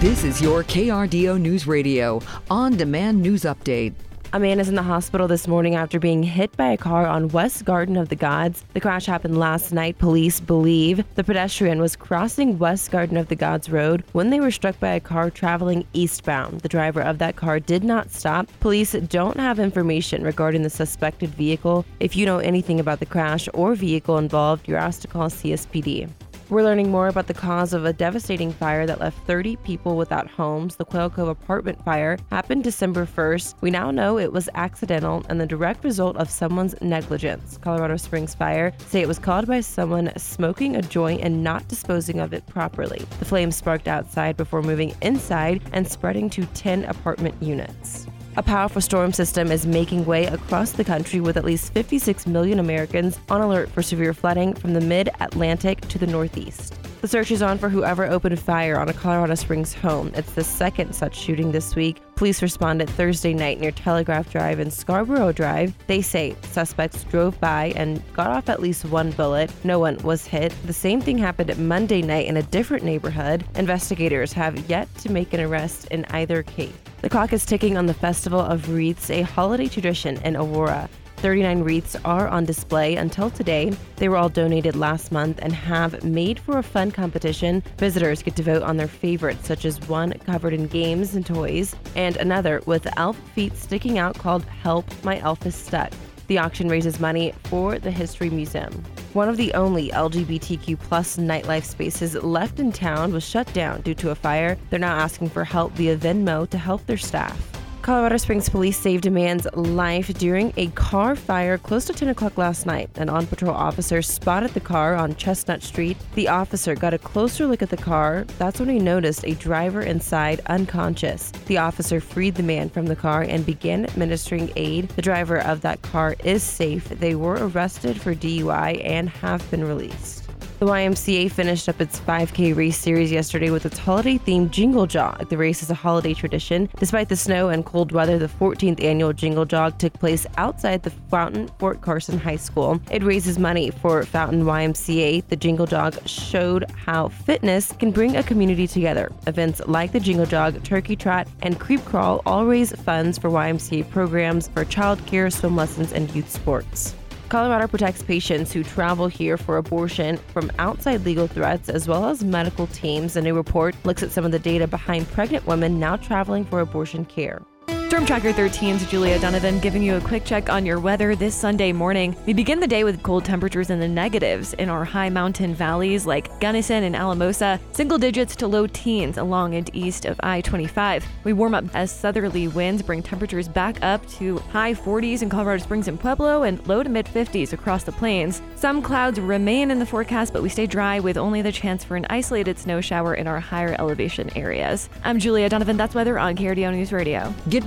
This is your KRDO News Radio on demand news update. A man is in the hospital this morning after being hit by a car on West Garden of the Gods. The crash happened last night. Police believe the pedestrian was crossing West Garden of the Gods Road when they were struck by a car traveling eastbound. The driver of that car did not stop. Police don't have information regarding the suspected vehicle. If you know anything about the crash or vehicle involved, you're asked to call CSPD. We're learning more about the cause of a devastating fire that left 30 people without homes. The Quail Cove apartment fire happened December 1st. We now know it was accidental and the direct result of someone's negligence. Colorado Springs Fire say it was caused by someone smoking a joint and not disposing of it properly. The flames sparked outside before moving inside and spreading to 10 apartment units. A powerful storm system is making way across the country with at least 56 million Americans on alert for severe flooding from the mid Atlantic to the Northeast. The search is on for whoever opened fire on a Colorado Springs home. It's the second such shooting this week. Police responded Thursday night near Telegraph Drive and Scarborough Drive. They say suspects drove by and got off at least one bullet. No one was hit. The same thing happened Monday night in a different neighborhood. Investigators have yet to make an arrest in either case. The clock is ticking on the Festival of Wreaths, a holiday tradition in Aurora. 39 wreaths are on display until today. They were all donated last month and have made for a fun competition. Visitors get to vote on their favorites, such as one covered in games and toys, and another with elf feet sticking out called Help My Elf is Stuck. The auction raises money for the History Museum. One of the only LGBTQ plus nightlife spaces left in town was shut down due to a fire. They're now asking for help via Venmo to help their staff. Colorado Springs police saved a man's life during a car fire close to 10 o'clock last night. An on patrol officer spotted the car on Chestnut Street. The officer got a closer look at the car. That's when he noticed a driver inside unconscious. The officer freed the man from the car and began administering aid. The driver of that car is safe. They were arrested for DUI and have been released. The YMCA finished up its 5K race series yesterday with its holiday themed Jingle Jog. The race is a holiday tradition. Despite the snow and cold weather, the 14th annual Jingle Jog took place outside the Fountain Fort Carson High School. It raises money for Fountain YMCA. The Jingle Jog showed how fitness can bring a community together. Events like the Jingle Jog, Turkey Trot, and Creep Crawl all raise funds for YMCA programs for childcare, swim lessons, and youth sports. Colorado protects patients who travel here for abortion from outside legal threats as well as medical teams. A new report looks at some of the data behind pregnant women now traveling for abortion care. Storm Tracker 13's Julia Donovan giving you a quick check on your weather this Sunday morning. We begin the day with cold temperatures in the negatives in our high mountain valleys like Gunnison and Alamosa, single digits to low teens along and east of I 25. We warm up as southerly winds bring temperatures back up to high 40s in Colorado Springs and Pueblo and low to mid 50s across the plains. Some clouds remain in the forecast, but we stay dry with only the chance for an isolated snow shower in our higher elevation areas. I'm Julia Donovan. That's weather on KRDO News Radio. Get